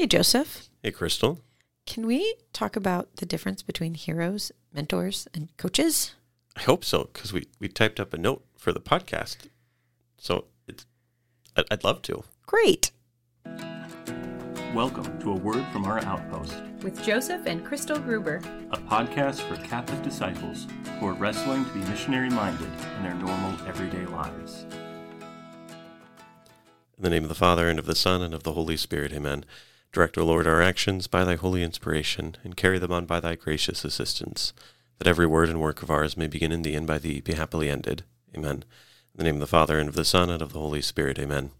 Hey, Joseph. Hey, Crystal. Can we talk about the difference between heroes, mentors, and coaches? I hope so because we, we typed up a note for the podcast. So it's, I'd, I'd love to. Great. Welcome to A Word from Our Outpost, with Joseph and Crystal Gruber. a podcast for Catholic disciples who are wrestling to be missionary minded in their normal everyday lives. In the name of the Father, and of the Son, and of the Holy Spirit, amen. Direct, O Lord, our actions by thy holy inspiration, and carry them on by thy gracious assistance, that every word and work of ours may begin in thee, and by thee be happily ended. Amen. In the name of the Father, and of the Son, and of the Holy Spirit, amen.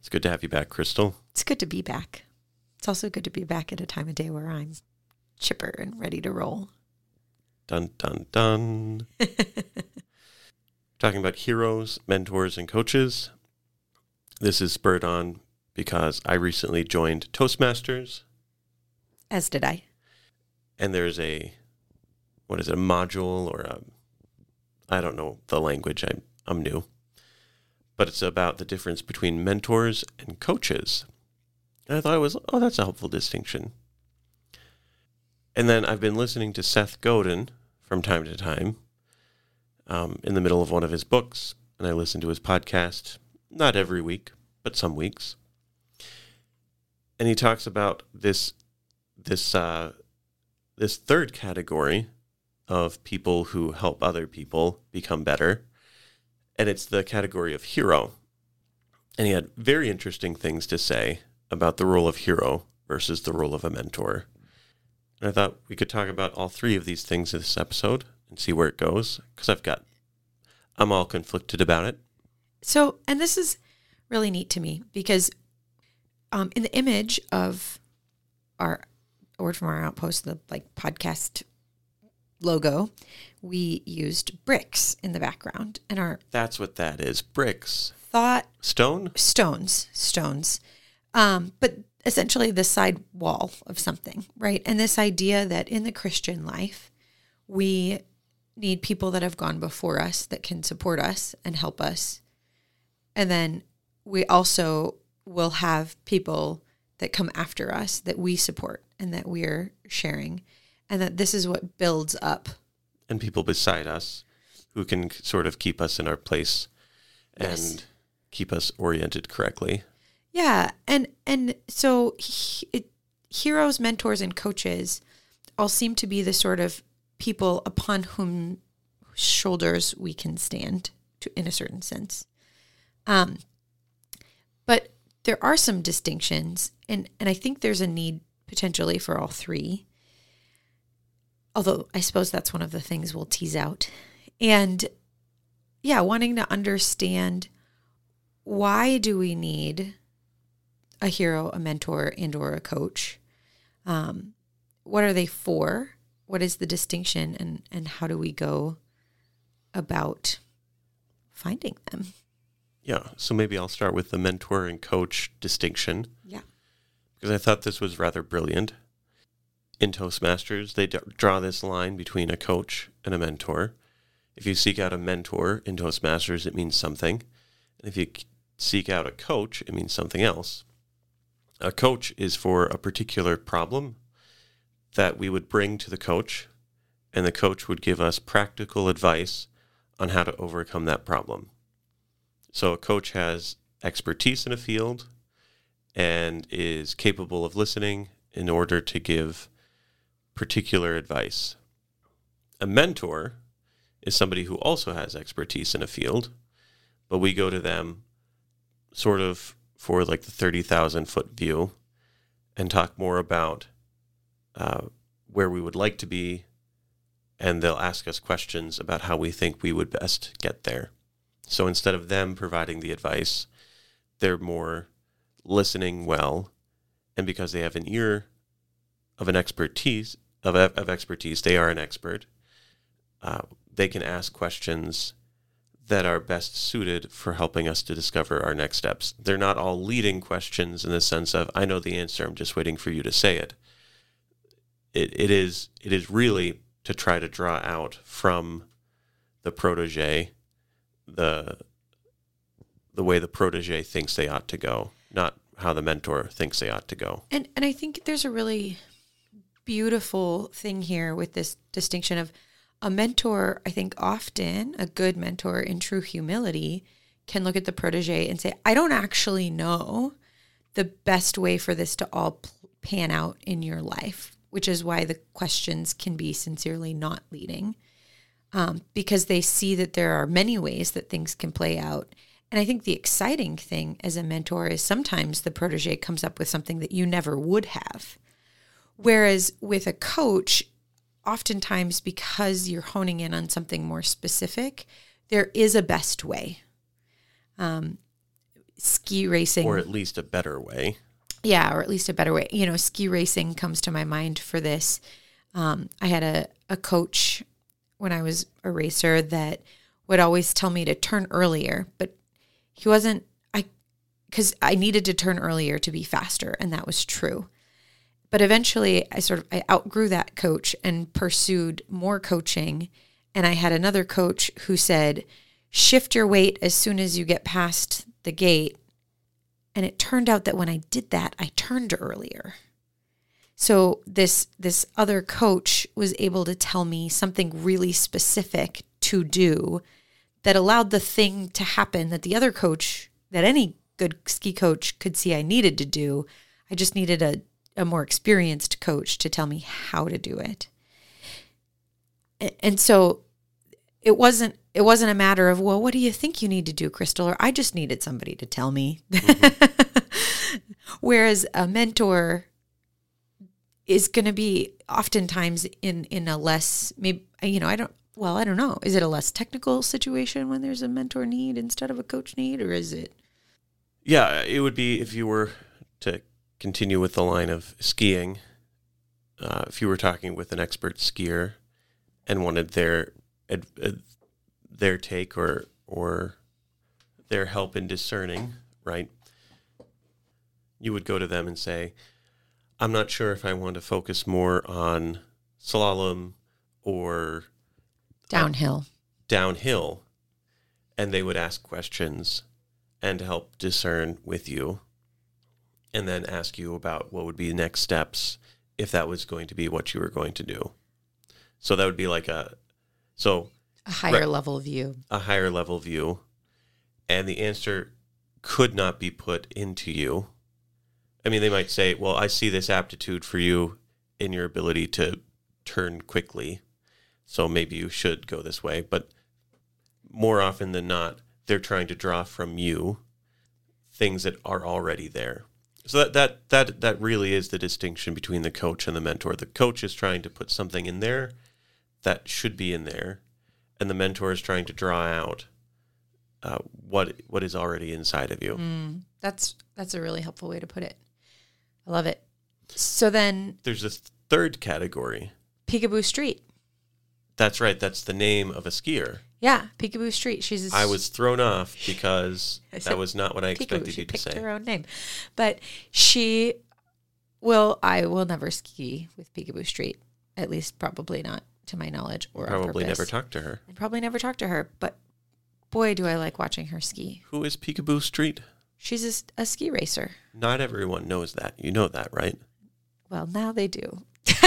It's good to have you back, Crystal. It's good to be back. It's also good to be back at a time of day where I'm chipper and ready to roll. Dun, dun, dun. Talking about heroes, mentors, and coaches. This is spurred on because I recently joined Toastmasters, As did I. and there's a what is it, a module or a I don't know the language. I'm I'm new, but it's about the difference between mentors and coaches. And I thought it was oh that's a helpful distinction. And then I've been listening to Seth Godin from time to time, um, in the middle of one of his books, and I listen to his podcast not every week, but some weeks. And he talks about this this uh, this third category of people who help other people become better, and it's the category of hero. And he had very interesting things to say about the role of hero versus the role of a mentor. And I thought we could talk about all three of these things in this episode and see where it goes because I've got I'm all conflicted about it. So, and this is really neat to me because um, in the image of our word from our outpost, the like podcast logo, we used bricks in the background, and our That's what that is. Bricks. thought Stone? stones, stones, um, but essentially the side wall of something, right? And this idea that in the Christian life, we need people that have gone before us that can support us and help us. And then we also will have people that come after us that we support and that we're sharing. And that this is what builds up. and people beside us who can sort of keep us in our place and Yes. keep us oriented correctly. Yeah, and and so he, it, heroes, mentors, and coaches all seem to be the sort of people upon whom shoulders we can stand to, in a certain sense. Um, but there are some distinctions, and and I think there's a need potentially for all three. Although I suppose that's one of the things we'll tease out, and yeah, wanting to understand why do we need a hero, a mentor, and or a coach? Um, what are they for? What is the distinction, and and how do we go about finding them? Yeah. So maybe I'll start with the mentor and coach distinction Yeah. because I thought this was rather brilliant. In Toastmasters, they d- draw this line between a coach and a mentor. If you seek out a mentor in Toastmasters, it means something. And if you seek out a coach, it means something else. A coach is for a particular problem that we would bring to the coach, and the coach would give us practical advice on how to overcome that problem. So a coach has expertise in a field and is capable of listening in order to give particular advice. A mentor is somebody who also has expertise in a field, but we go to them sort of for like the 30,000 foot view and talk more about uh, where we would like to be, and they'll ask us questions about how we think we would best get there. So instead of them providing the advice, they're more listening well, and because they have an ear of an expertise of, of expertise, they are an expert. Uh, they can ask questions that are best suited for helping us to discover our next steps. They're not all leading questions in the sense of I know the answer, I'm just waiting for you to say it. It it is it is really to try to draw out from the protege the the way the protege thinks they ought to go, not how the mentor thinks they ought to go. And and I think there's a really beautiful thing here with this distinction of a mentor, I think often a good mentor in true humility can look at the protege and say, I don't actually know the best way for this to all pan out in your life, which is why the questions can be sincerely not leading, um, because they see that there are many ways that things can play out. And I think the exciting thing as a mentor is sometimes the protege comes up with something that you never would have. Whereas with a coach, oftentimes because you're honing in on something more specific, there is a best way. Um, ski racing, Or at least a better way. yeah, or at least a better way. You know, ski racing comes to my mind for this. Um, I had a, a coach when I was a racer that would always tell me to turn earlier, but he wasn't, I, because I needed to turn earlier to be faster, and that was true. But eventually, I sort of I outgrew that coach and pursued more coaching. And I had another coach who said, "Shift your weight as soon as you get past the gate." And it turned out that when I did that, I turned earlier. So this this other coach was able to tell me something really specific to do that allowed the thing to happen that the other coach that any good ski coach could see I needed to do. I just needed a a more experienced coach to tell me how to do it. And so it wasn't it wasn't a matter of, well, what do you think you need to do, Crystal? Or I just needed somebody to tell me. Mm-hmm. Whereas a mentor is going to be oftentimes in in a less maybe you know I don't well I don't know is it a less technical situation when there's a mentor need instead of a coach need or is it Yeah, it would be if you were to continue with the line of skiing. Uh, if you were talking with an expert skier and wanted their ad, ad, their take or or their help in discerning, right? You would go to them and say, "I'm not sure if I want to focus more on slalom or uh, downhill. downhill and they would ask questions and help discern with you and then ask you about what would be the next steps if that was going to be what you were going to do. So that would be like a so a higher Right. level view. A higher level view. And the answer could not be put into you i mean they might say well i see this aptitude for you in your ability to turn quickly so maybe you should go this way. But more often than not they're trying to draw from you things that are already there. So that that that that really is the distinction between the coach and the mentor. The coach is trying to put something in there that should be in there and the mentor is trying to draw out uh, what what is already inside of you. Mm, that's that's a really helpful way to put it I love it so then There's this third category. Picabo Street That's right. That's the name of a skier. yeah Picabo Street she's a I was thrown off because that was not what I Picabo. expected She you to picked say. her own name, but she will. I will never ski with Picabo Street. At least, probably not to my knowledge, or Probably never talked to her. I probably never talked to her, but boy, do I like watching her ski. Who is Picabo Street? She's a ski racer. Not everyone knows that. You know that, right? Well, now they do.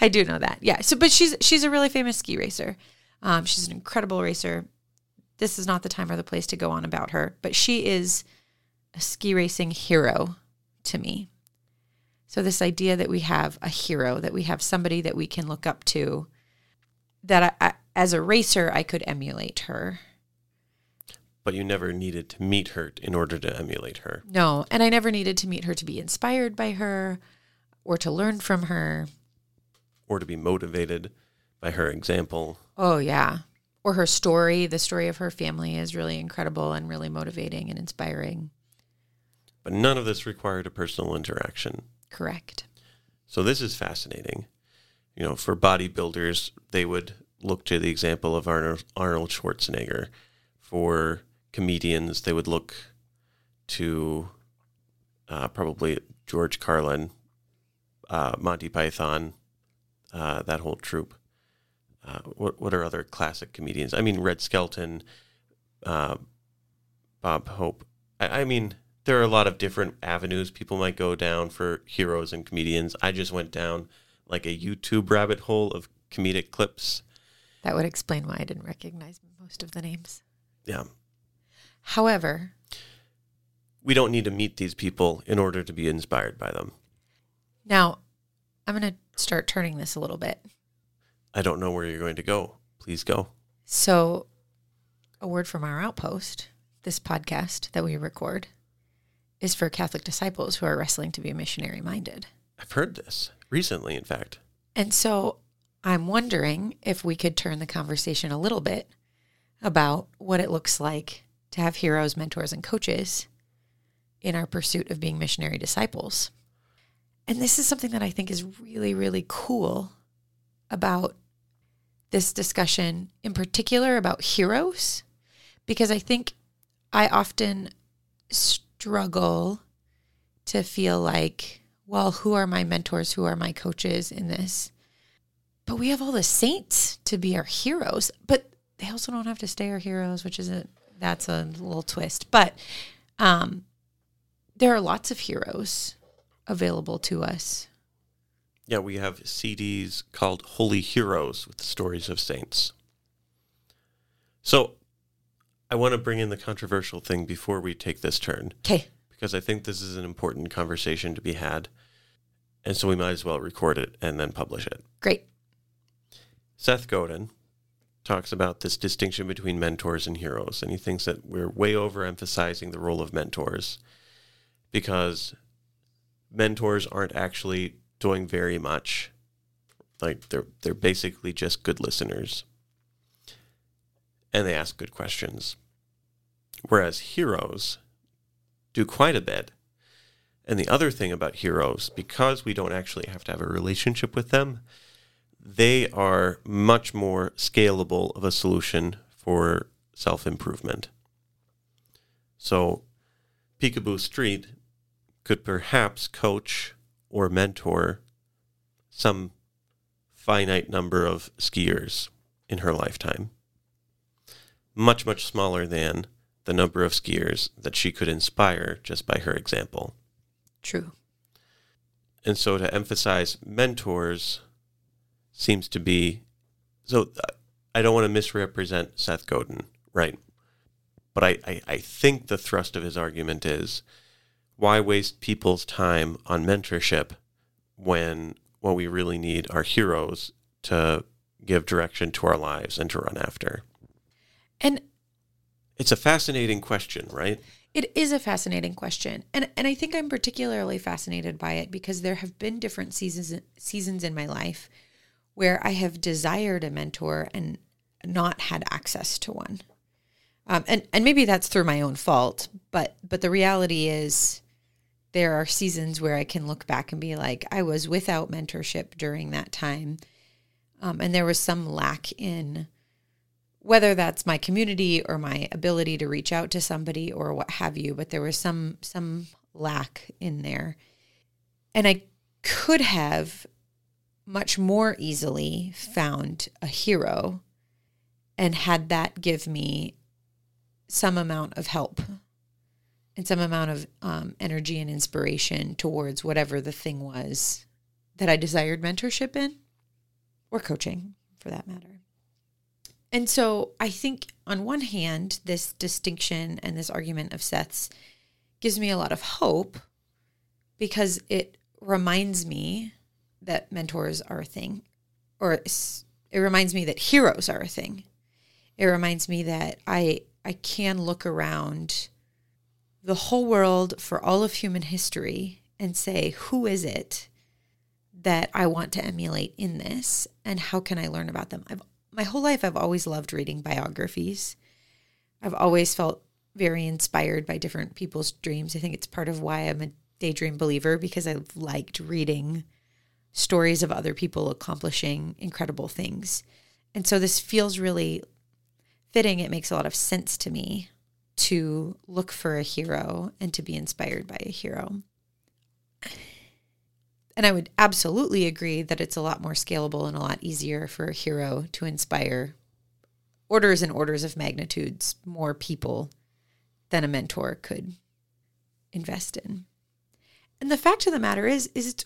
I do know that. Yeah. So, but she's she's a really famous ski racer. Um, she's an incredible racer. This is not the time or the place to go on about her, but she is a ski racing hero to me. So this idea that we have a hero, that we have somebody that we can look up to, that I, I as a racer I could emulate her. But you never needed to meet her in order to emulate her. No, and I never needed to meet her to be inspired by her or to learn from her. or to be motivated by her example. Oh, yeah. Or her story. The story of her family is really incredible and really motivating and inspiring. But none of this required a personal interaction. Correct. So this is fascinating. You know, for bodybuilders, they would look to the example of Arnold, Schwarzenegger. For comedians, they would look to uh, probably George Carlin, uh, Monty Python, uh, that whole troupe. Uh, what what are other classic comedians? I mean, Red Skelton, uh, Bob Hope. I, I mean, there are a lot of different avenues people might go down for heroes and comedians. I just went down like a YouTube rabbit hole of comedic clips. That would explain why I didn't recognize most of the names. Yeah. However, We don't need to meet these people in order to be inspired by them. now I'm going to start turning this a little bit. I don't know where you're going to go. Please go. So, a word from our outpost, this podcast that we record, is for Catholic disciples who are wrestling to be missionary minded. I've heard this recently, in fact. And so I'm wondering if we could turn the conversation a little bit about what it looks like to have heroes, mentors, and coaches in our pursuit of being missionary disciples. And this is something that I think is really, really cool about this discussion, in particular about heroes, because I think I often struggle to feel like, well, who are my mentors? Who are my coaches in this? But we have all the saints to be our heroes, but they also don't have to stay our heroes, which is a that's a little twist. But um, there are lots of heroes available to us. Yeah, we have CDs called Holy Heroes with the stories of saints. So I want to bring in the controversial thing before we take this turn Okay. because I think this is an important conversation to be had. And so we might as well record it and then publish it. Great. Seth Godin talks about this distinction between mentors and heroes, and he thinks that we're way overemphasizing the role of mentors because mentors aren't actually doing very much. Like they're they're basically just good listeners. And they ask good questions. Whereas heroes do quite a bit. And the other thing about heroes, because we don't actually have to have a relationship with them, they are much more scalable of a solution for self improvement. So, Picabo Street could perhaps coach or mentor some finite number of skiers in her lifetime, much, much smaller than the number of skiers that she could inspire just by her example. True. And so to emphasize mentors seems to be so I don't want to misrepresent Seth Godin, right? But I, I, I think the thrust of his argument is why waste people's time on mentorship when what we really need are heroes to give direction to our lives and to run after? And It's a fascinating question, right? It is a fascinating question. And and I think I'm particularly fascinated by it because there have been different seasons seasons in my life where I have desired a mentor and not had access to one. Um, and and maybe that's through my own fault, but but the reality is there are seasons where I can look back and be like, I was without mentorship during that time. Um, and there was some lack in whether that's my community or my ability to reach out to somebody or what have you but there was some some lack in there and i could have much more easily found a hero and had that give me some amount of help and some amount of um, energy and inspiration towards whatever the thing was that i desired mentorship in or coaching for that matter. And so I think on one hand, this distinction and this argument of Seth's gives me a lot of hope because it reminds me that mentors are a thing, or it reminds me that heroes are a thing. It reminds me that I I can look around the whole world for all of human history and say, who is it that I want to emulate in this, and how can I learn about them? I've my whole life I've always loved reading biographies. I've always felt very inspired by different people's dreams. I think it's part of why I'm a daydream believer because I've liked reading stories of other people accomplishing incredible things. And so this feels really fitting. It makes a lot of sense to me to look for a hero and to be inspired by a hero. And I would absolutely agree that it's a lot more scalable and a lot easier for a hero to inspire orders and orders of magnitudes more people than a mentor could. invest in. And the fact of the matter is is it's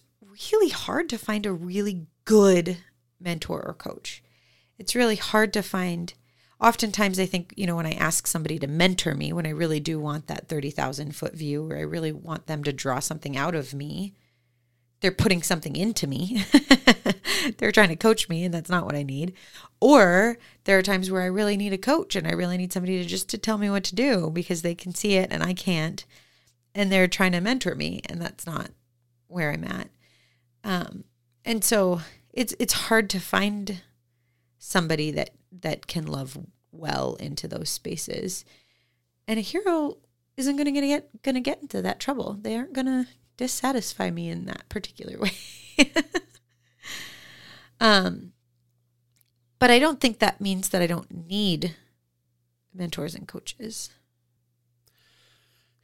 really hard to find a really good mentor or coach. It's really hard to find oftentimes I think, you know, when I ask somebody to mentor me, when I really do want that 30,000 foot view or I really want them to draw something out of me, they're putting something into me. they're trying to coach me and that's not what I need. Or there are times where I really need a coach and I really need somebody to just to tell me what to do because they can see it and I can't. And they're trying to mentor me and that's not where I'm at. Um, and so it's it's hard to find somebody that that can love well into those spaces. And a hero isn't going to get going to get into that trouble. They aren't going to dissatisfy me in that particular way. um but I don't think that means that I don't need mentors and coaches.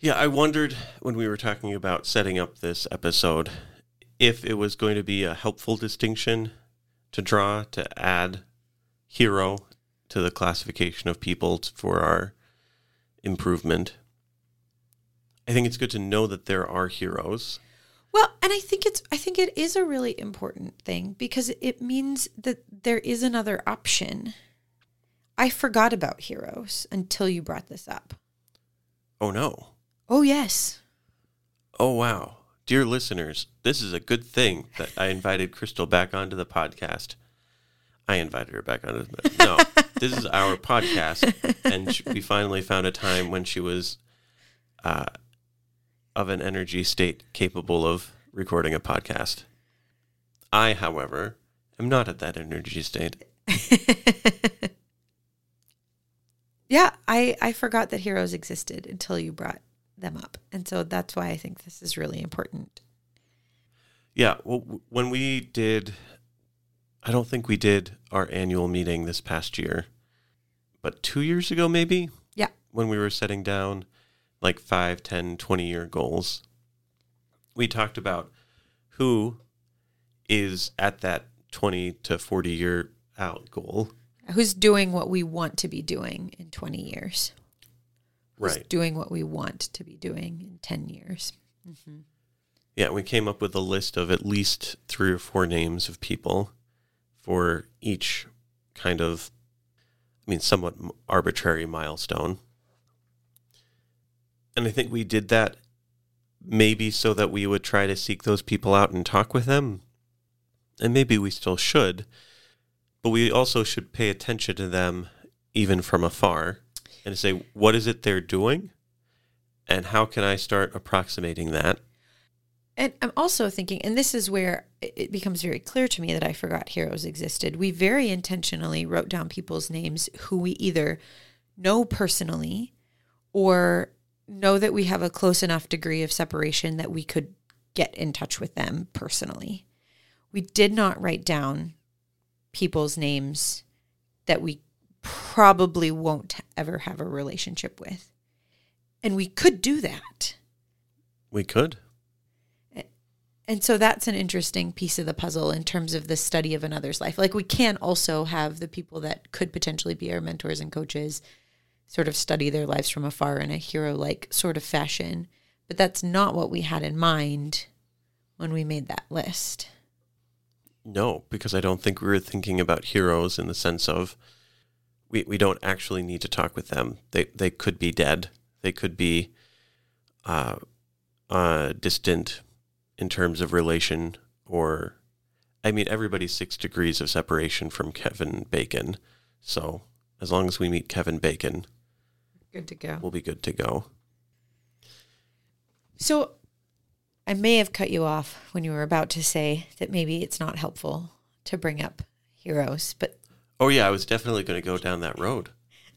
Yeah, I wondered when we were talking about setting up this episode if it was going to be a helpful distinction to draw to add hero to the classification of people for our improvement. I think it's good to know that there are heroes. Well, and I think it's I think it is a really important thing because it means that there is another option. I forgot about heroes until you brought this up. Oh no. Oh yes. Oh wow. Dear listeners, this is a good thing that I invited Crystal back onto the podcast. I invited her back onto the No, this is our podcast and we finally found a time when she was uh, of an energy state capable of recording a podcast. I, however, am not at that energy state. yeah, I I forgot that heroes existed until you brought them up. And so that's why I think this is really important. Yeah, well when we did I don't think we did our annual meeting this past year, but 2 years ago maybe? Yeah. When we were setting down like 5, 10, 20 year goals. We talked about who is at that 20 to 40 year out goal. Who's doing what we want to be doing in 20 years? Who's Right. doing what we want to be doing in 10 years? Mm-hmm. Yeah, we came up with a list of at least three or four names of people for each kind of, I mean, somewhat arbitrary milestone. And I think we did that maybe so that we would try to seek those people out and talk with them. And maybe we still should, but we also should pay attention to them even from afar and say, what is it they're doing? And how can I start approximating that? And I'm also thinking, and this is where it becomes very clear to me that I forgot heroes existed. We very intentionally wrote down people's names who we either know personally or know that we have a close enough degree of separation that we could get in touch with them personally. We did not write down people's names that we probably won't ever have a relationship with. And we could do that. We could. And so that's an interesting piece of the puzzle in terms of the study of another's life. Like we can also have the people that could potentially be our mentors and coaches sort of study their lives from afar in a hero like sort of fashion. But that's not what we had in mind when we made that list. No, because I don't think we were thinking about heroes in the sense of we, we don't actually need to talk with them. They they could be dead. They could be uh, uh, distant in terms of relation, or I mean, everybody's six degrees of separation from Kevin Bacon. So as long as we meet Kevin Bacon, Good to go. we'll be good to go. So I may have cut you off when you were about to say that maybe it's not helpful to bring up heroes, but Oh yeah, I was definitely going to go down that road.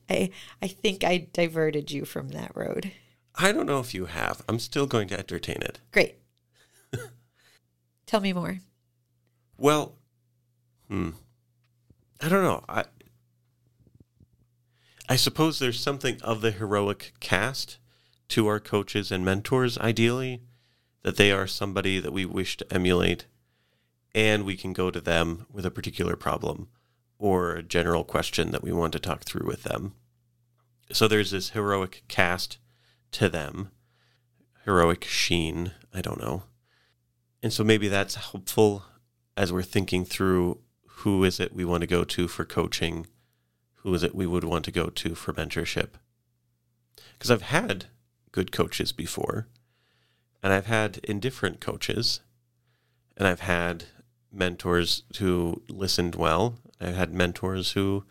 I I think I diverted you from that road. I don't know if you have. I'm still going to entertain it. Great. Tell me more. Well, hmm. I don't know. I I suppose there's something of the heroic cast to our coaches and mentors, ideally, that they are somebody that we wish to emulate, and we can go to them with a particular problem or a general question that we want to talk through with them. So there's this heroic cast to them. heroic sheen. I don't know. And so maybe that's helpful as we're thinking through who is it we want to go to for coaching, who is it we would want to go to for mentorship. Because I've had good coaches before, and I've had indifferent coaches, and I've had mentors who listened well. I've had mentors who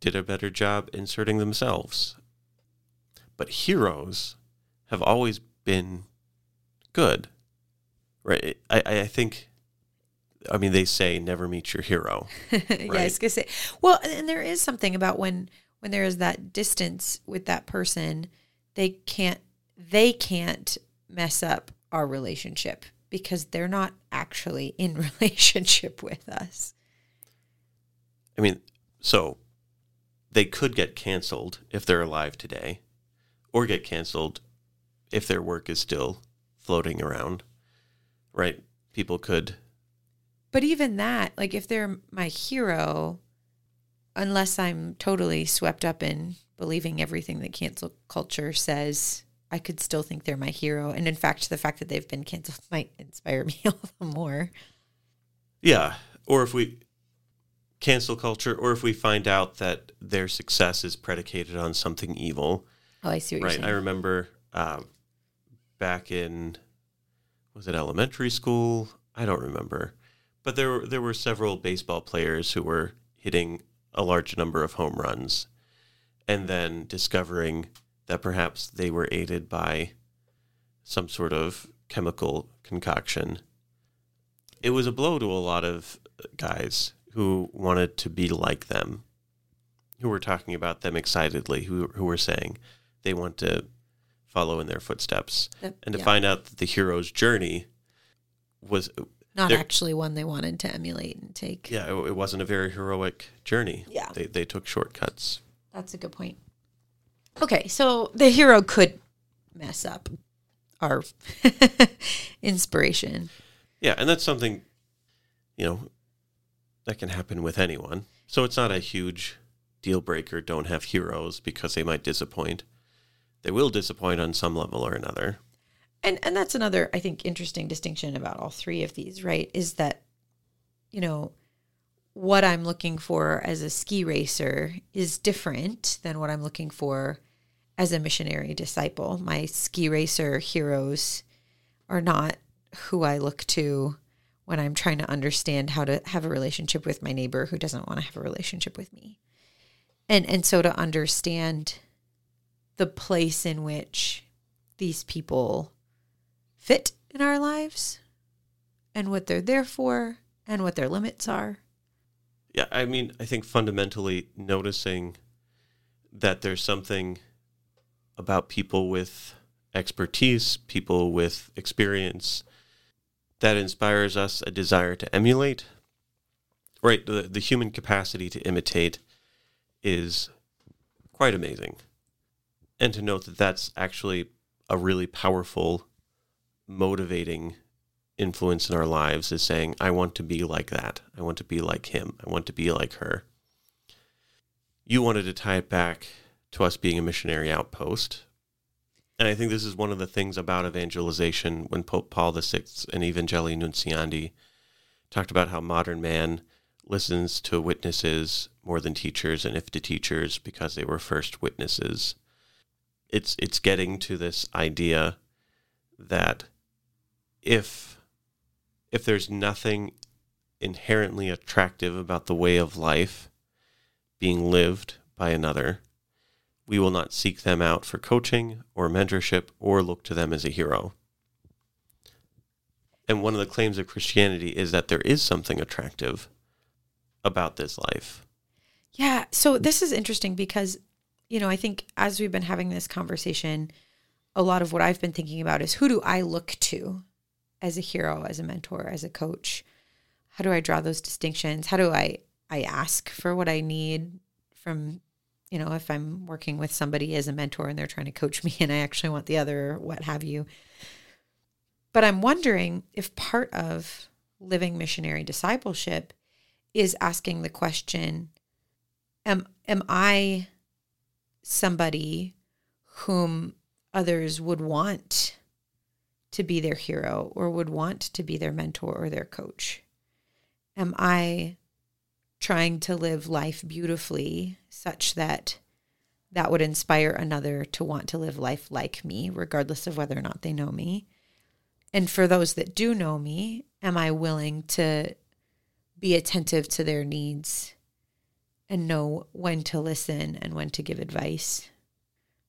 did a better job inserting themselves. But heroes have always been good, right? I, I think, I mean, they say never meet your hero. yeah, I was gonna say. Well, and there is something about when when there is that distance with that person, they can't they can't mess up our relationship because they're not actually in relationship with us. I mean, so they could get canceled if they're alive today, or get canceled if their work is still floating around, right? People could. But even that, like if they're my hero, unless I'm totally swept up in believing everything that cancel culture says, I could still think they're my hero. And in fact, the fact that they've been canceled might inspire me all the more. Yeah. Or if we cancel culture, or if we find out that their success is predicated on something evil. Oh, I see what right. you're saying. I remember uh, back in was it elementary school? I don't remember, but there there were several baseball players who were hitting a large number of home runs, and then discovering that perhaps they were aided by some sort of chemical concoction. It was a blow to a lot of guys who wanted to be like them, who were talking about them excitedly, who who were saying they want to follow in their footsteps, Yep, and to yeah. find out that the hero's journey was Not actually one they wanted to emulate and take. yeah, it, it wasn't a very heroic journey. Yeah. they they took shortcuts. That's a good point. Okay, so the hero could mess up our inspiration. Yeah, and that's something, you know, that can happen with anyone. So it's not a huge deal breaker. Don't have heroes because they might disappoint. They will disappoint on some level or another. And and that's another I think interesting distinction about all three of these, right? Is that you know what I'm looking for as a ski racer is different than what I'm looking for as a missionary disciple. My ski racer heroes are not who I look to when I'm trying to understand how to have a relationship with my neighbor who doesn't want to have a relationship with me. And and so to understand the place in which these people fit in our lives and what they're there for and what their limits are. Yeah, I mean, I think fundamentally noticing that there's something about people with expertise, people with experience that inspires us a desire to emulate. Right, the the human capacity to imitate is quite amazing. And to note that that's actually a really powerful motivating influence in our lives is saying, I want to be like that. I want to be like him. I want to be like her. You wanted to tie it back to us being a missionary outpost. And I think this is one of the things about evangelization when Pope Paul VI and Evangelii Nuntiandi talked about how modern man listens to witnesses more than teachers, and if to teachers because they were first witnesses. It's it's getting to this idea that if if there's nothing inherently attractive about the way of life being lived by another, we will not seek them out for coaching or mentorship or look to them as a hero. And one of the claims of Christianity is that there is something attractive about this life. Yeah. So this is interesting because, you know, I think as we've been having this conversation, a lot of what I've been thinking about is who do I look to as a hero, as a mentor, as a coach? How do I draw those distinctions? How do I I ask for what I need from, you know, if I'm working with somebody as a mentor and they're trying to coach me and I actually want the other, what have you. But I'm wondering if part of living missionary discipleship is asking the question am am I somebody whom others would want to be their hero or would want to be their mentor or their coach? Am I trying to live life beautifully such that that would inspire another to want to live life like me, regardless of whether or not they know me? And for those that do know me, am I willing to be attentive to their needs and know when to listen and when to give advice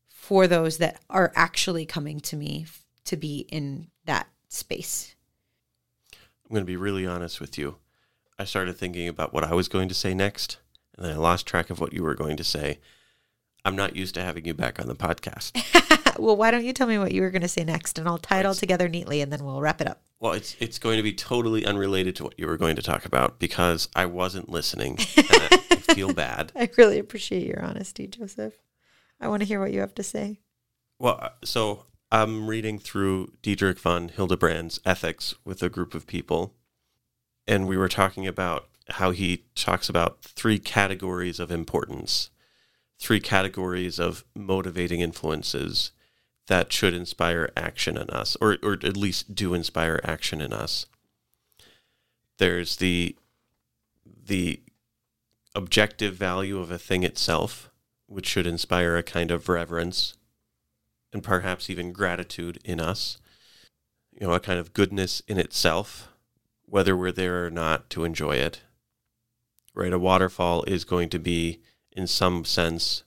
for those that are actually coming to me to be in that space? I'm going to be really honest with you. I started thinking about what I was going to say next, and then I lost track of what you were going to say. I'm not used to having you back on the podcast. well, why don't you tell me what you were going to say next, and I'll tie it all together neatly, and then we'll wrap it up. Well, it's it's going to be totally unrelated to what you were going to talk about because I wasn't listening. I, I feel bad. I really appreciate your honesty, Joseph. I want to hear what you have to say. Well, uh, so I'm reading through Dietrich von Hildebrand's Ethics with a group of people, and we were talking about how he talks about three categories of importance three categories of motivating influences that should inspire action in us, or, or at least do inspire action in us. There's the the objective value of a thing itself, which should inspire a kind of reverence and perhaps even gratitude in us. You know, a kind of goodness in itself, whether we're there or not to enjoy it. Right? A waterfall is going to be in some sense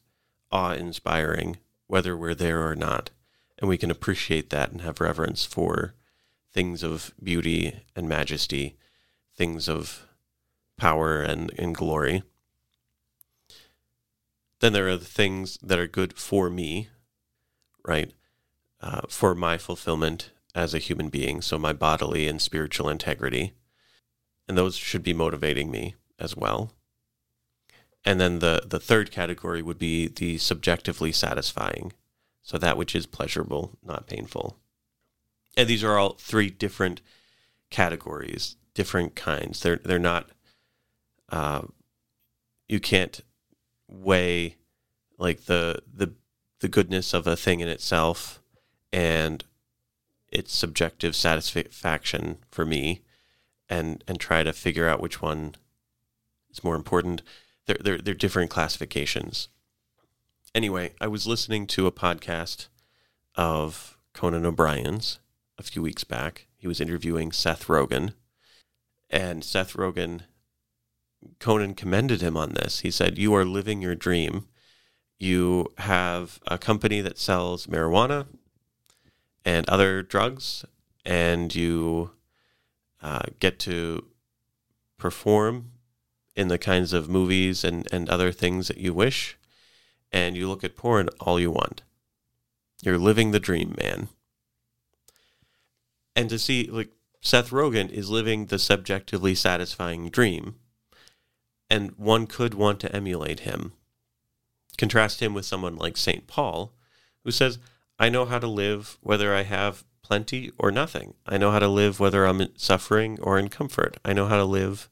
awe inspiring, whether we're there or not. And we can appreciate that and have reverence for things of beauty and majesty, things of power and, and glory. Then there are the things that are good for me, right? Uh, for my fulfillment as a human being, so my bodily and spiritual integrity. And those should be motivating me as well. And then the, the third category would be the subjectively satisfying. So that which is pleasurable, not painful. And these are all three different categories, different kinds. They're they're not uh, you can't weigh like the the the goodness of a thing in itself and its subjective satisfaction for me and and try to figure out which one is more important they're, they're, they're different classifications. Anyway, I was listening to a podcast of Conan O'Brien's a few weeks back. He was interviewing Seth Rogen. And Seth Rogen, Conan commended him on this. He said, You are living your dream. You have a company that sells marijuana and other drugs, and you uh, get to perform in the kinds of movies and, and other things that you wish, and you look at porn all you want. You're living the dream, man. And to see, like, Seth Rogen is living the subjectively satisfying dream, and one could want to emulate him. Contrast him with someone like St. Paul, who says, I know how to live whether I have plenty or nothing. I know how to live whether I'm suffering or in comfort. I know how to live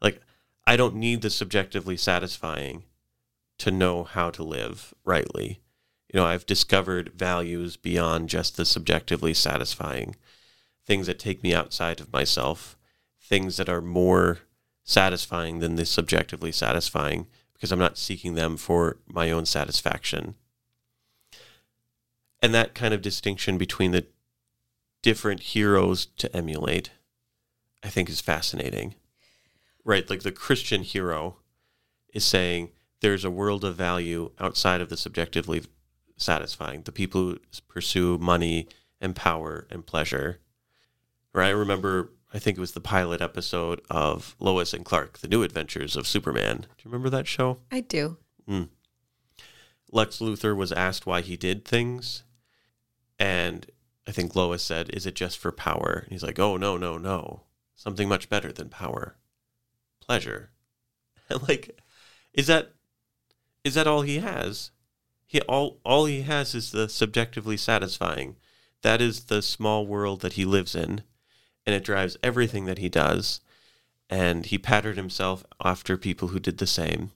like I don't need the subjectively satisfying to know how to live rightly. You know, I've discovered values beyond just the subjectively satisfying things that take me outside of myself, things that are more satisfying than the subjectively satisfying because I'm not seeking them for my own satisfaction. And that kind of distinction between the different heroes to emulate, I think, is fascinating right? Like the christian hero is saying there's a world of value outside of the subjectively satisfying the people who pursue money and power and pleasure. Right? I remember i think it was the pilot episode of lois and clark the new adventures of superman. Do you remember that show? I do. Mm. lex luthor was asked why he did things and i think lois said is it just for power and he's like oh no no no something much better than power pleasure. And like, is that is that all he has? He all all he has is the subjectively satisfying. That is the small world that he lives in, and it drives everything that he does. And he patterned himself after people who did the same.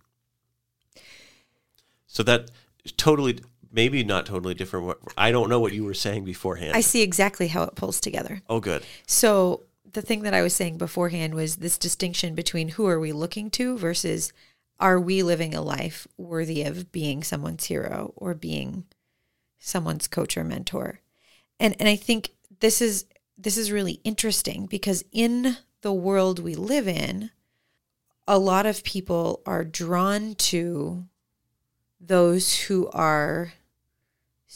So that totally maybe not totally different. I don't know what you were saying beforehand. I see exactly how it pulls together. oh, good. So the thing that I was saying beforehand was this distinction between who are we looking to versus are we living a life worthy of being someone's hero or being someone's coach or mentor. And and I think this is this is really interesting because in the world we live in, a lot of people are drawn to those who are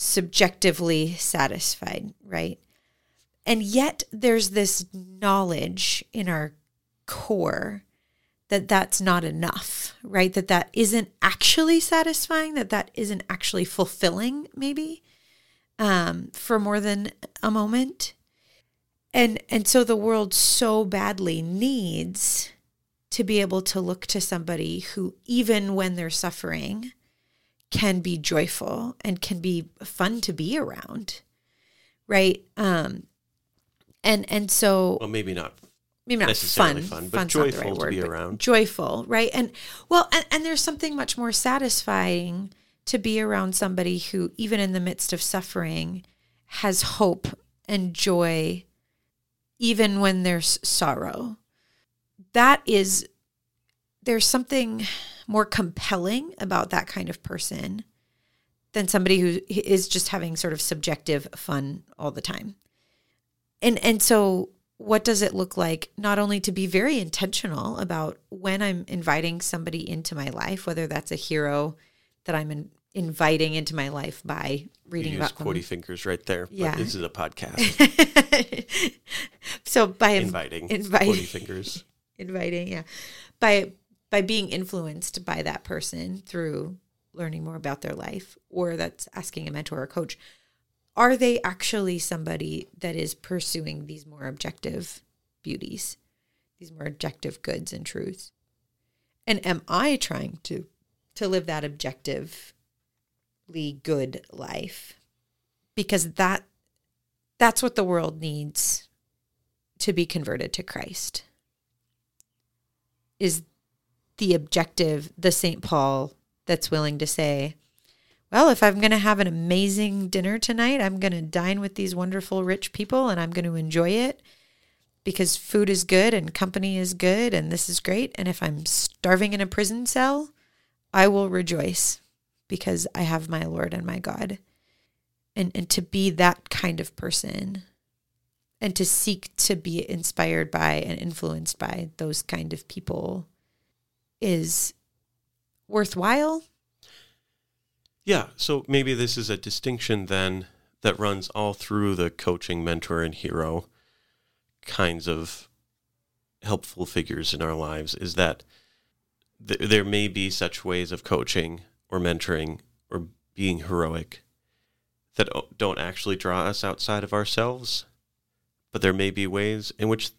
subjectively satisfied, right? And yet there's this knowledge in our core that that's not enough, right? That that isn't actually satisfying, that that isn't actually fulfilling maybe um, for more than a moment. And and so the world so badly needs to be able to look to somebody who even when they're suffering can be joyful and can be fun to be around. Right? Um and and so Well, maybe not. maybe not necessarily fun, fun, but fun's joyful to be around. Joyful, right? And well, and, and there's something much more satisfying to be around somebody who, even in the midst of suffering, has hope and joy, even when there's sorrow. That is, there's something more compelling about that kind of person than somebody who is just having sort of subjective fun all the time and and so what does it look like not only to be very intentional about when i'm inviting somebody into my life whether that's a hero that i'm in, inviting into my life by reading You use about quotey fingers right there. But Yeah. this is a podcast. so by inviting. inviting Quotey fingers. inviting yeah by by being influenced by that person through learning more about their life or that's asking a mentor or coach are they actually somebody that is pursuing these more objective beauties these more objective goods and truths? And am i trying to to live that objectively good life? Because that that's what the world needs to be converted to Christ. Is the objective, the St. Paul that's willing to say, well, if I'm going to have an amazing dinner tonight, I'm going to dine with these wonderful rich people and I'm going to enjoy it because food is good and company is good and this is great. And if I'm starving in a prison cell, I will rejoice because I have my Lord and my God. And, and to be that kind of person and to seek to be inspired by and influenced by those kind of people is worthwhile. Yeah. So maybe this is a distinction then that runs all through the coaching, mentor, and hero kinds of helpful figures in our lives is that th- there may be such ways of coaching or mentoring or being heroic that don't actually draw us outside of ourselves, but there may be ways in which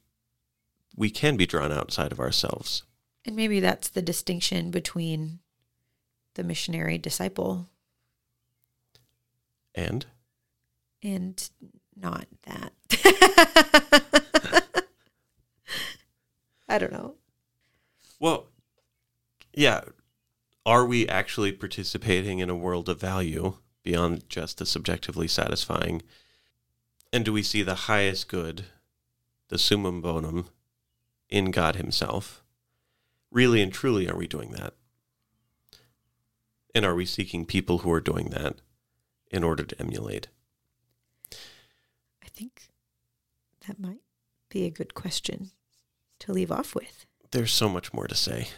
we can be drawn outside of ourselves. And maybe that's the distinction between the missionary disciple And and not that. I don't know. Well, yeah. Are we actually participating in a world of value beyond just the subjectively satisfying? And do we see the highest good, the summum bonum, in God Himself? Really and truly, are we doing that? And are we seeking people who are doing that in order to emulate? I think that might be a good question to leave off with. There's so much more to say.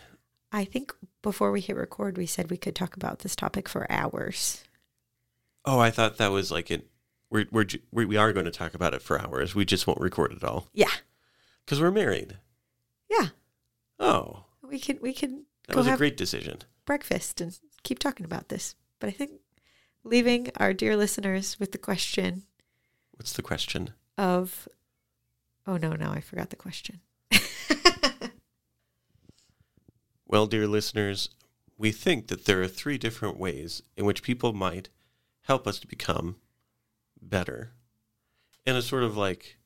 I think before we hit record, we said we could talk about this topic for hours. Oh, I thought that was like it. We're, we're, we we are going to talk about it for hours. We just won't record it all Yeah, because we're married. yeah. Oh, We can we can that go was a great decision. breakfast and keep talking about this. But I think leaving our dear listeners with the question What's the question? of, oh no, now I forgot the question. Well, dear listeners, we think that there are three different ways in which people might help us to become better. And it's sort of like,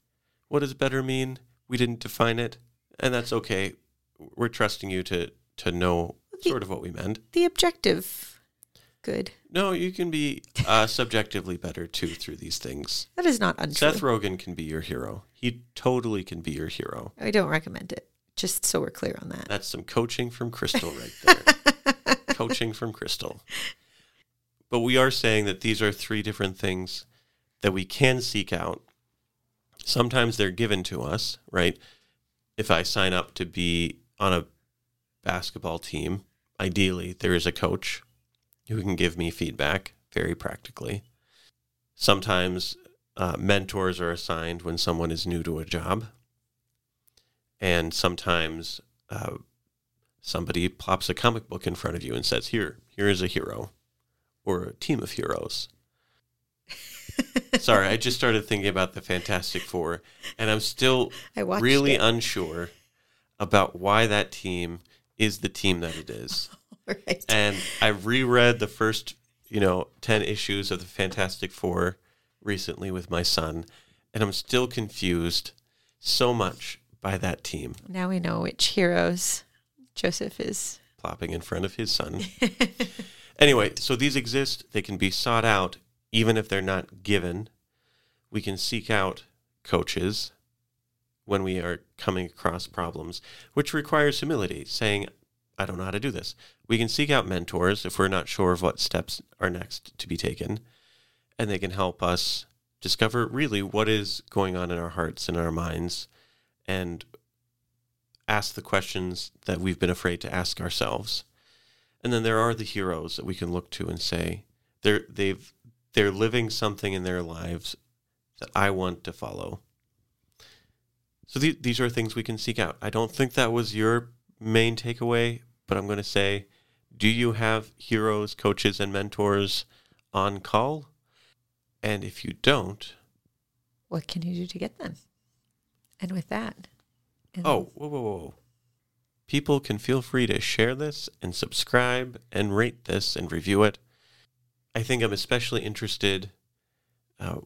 what does better mean? We didn't define it, and that's okay. We're trusting you to to know The- sort of what we meant. the objective good. No, you can be uh, subjectively better too through these things. That is not untrue. Seth Godin can be your hero. He totally can be your hero. I don't recommend it. Just so we're clear on that. That's some coaching from Crystal right there. coaching from Crystal. But we are saying that these are three different things that we can seek out. Sometimes they're given to us, right? If I sign up to be on a basketball team, ideally there is a coach who can give me feedback very practically. Sometimes uh, mentors are assigned when someone is new to a job. And sometimes uh, somebody plops a comic book in front of you and says, Here, here is a hero or a team of heroes. Sorry, I just started thinking about the Fantastic Four, and I'm still I really it. unsure about why that team is the team that it is. right. And I reread the first, you know, 10 issues of the Fantastic Four recently with my son, and I'm still confused so much by that team Now we know which heroes Joseph is. plopping in front of his son. anyway, so these exist, they can be sought out even if they're not given. We can seek out coaches when we are coming across problems, which requires humility, saying, I don't know how to do this. We can seek out mentors if we're not sure of what steps are next to be taken, and they can help us discover really what is going on in our hearts and our minds and ask the questions that we've been afraid to ask ourselves. And then there are the heroes that we can look to and say, they're they've they're living something in their lives that I want to follow. So the, these are things we can seek out. I don't think that was your main takeaway, but I'm going to say, do you have heroes, coaches, and mentors on call? And if you don't, What can you do to get them? And with that. and- oh, whoa, whoa, whoa. People can feel free to share this and subscribe and rate this and review it. I think I'm especially interested. Uh,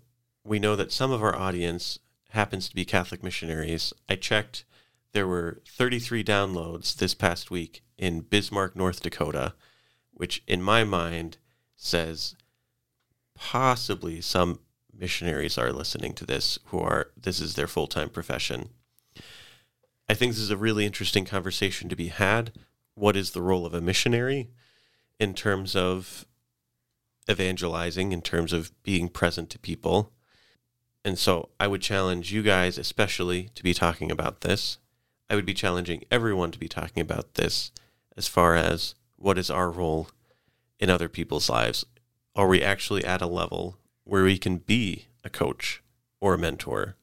we know that some of our audience happens to be Catholic missionaries. I checked, there were 33 downloads this past week in Bismarck, North Dakota, which in my mind says possibly some missionaries are listening to this who are this is their full-time profession. I think this is a really interesting conversation to be had. What is the role of a missionary in terms of evangelizing, in terms of being present to people? And so I would challenge you guys, especially, to be talking about this. I would be challenging everyone to be talking about this as far as what is our role in other people's lives. Are we actually at a level where we can be a coach or a mentor?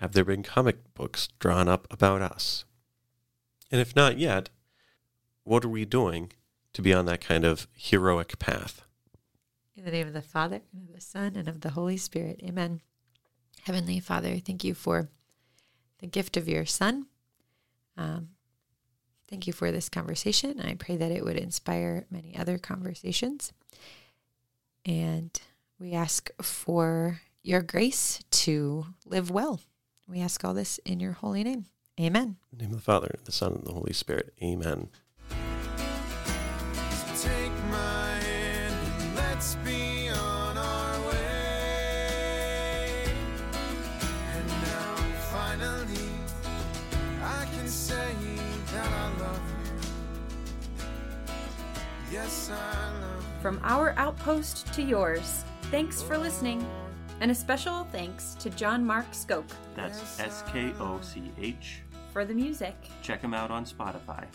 Have there been comic books drawn up about us? And if not yet, what are we doing to be on that kind of heroic path? In the name of the Father, and of the Son, and of the Holy Spirit. Amen. Heavenly Father, thank you for the gift of your Son. Um, thank you for this conversation. I pray that it would inspire many other conversations. And we ask for your grace to live well. We ask all this in your holy name. Amen. In the name of the Father, the Son, and the Holy Spirit. Amen. From our outpost to yours, thanks for listening. And a special thanks to John Mark Skoch That's S K O C H. for the music. Check him out on Spotify.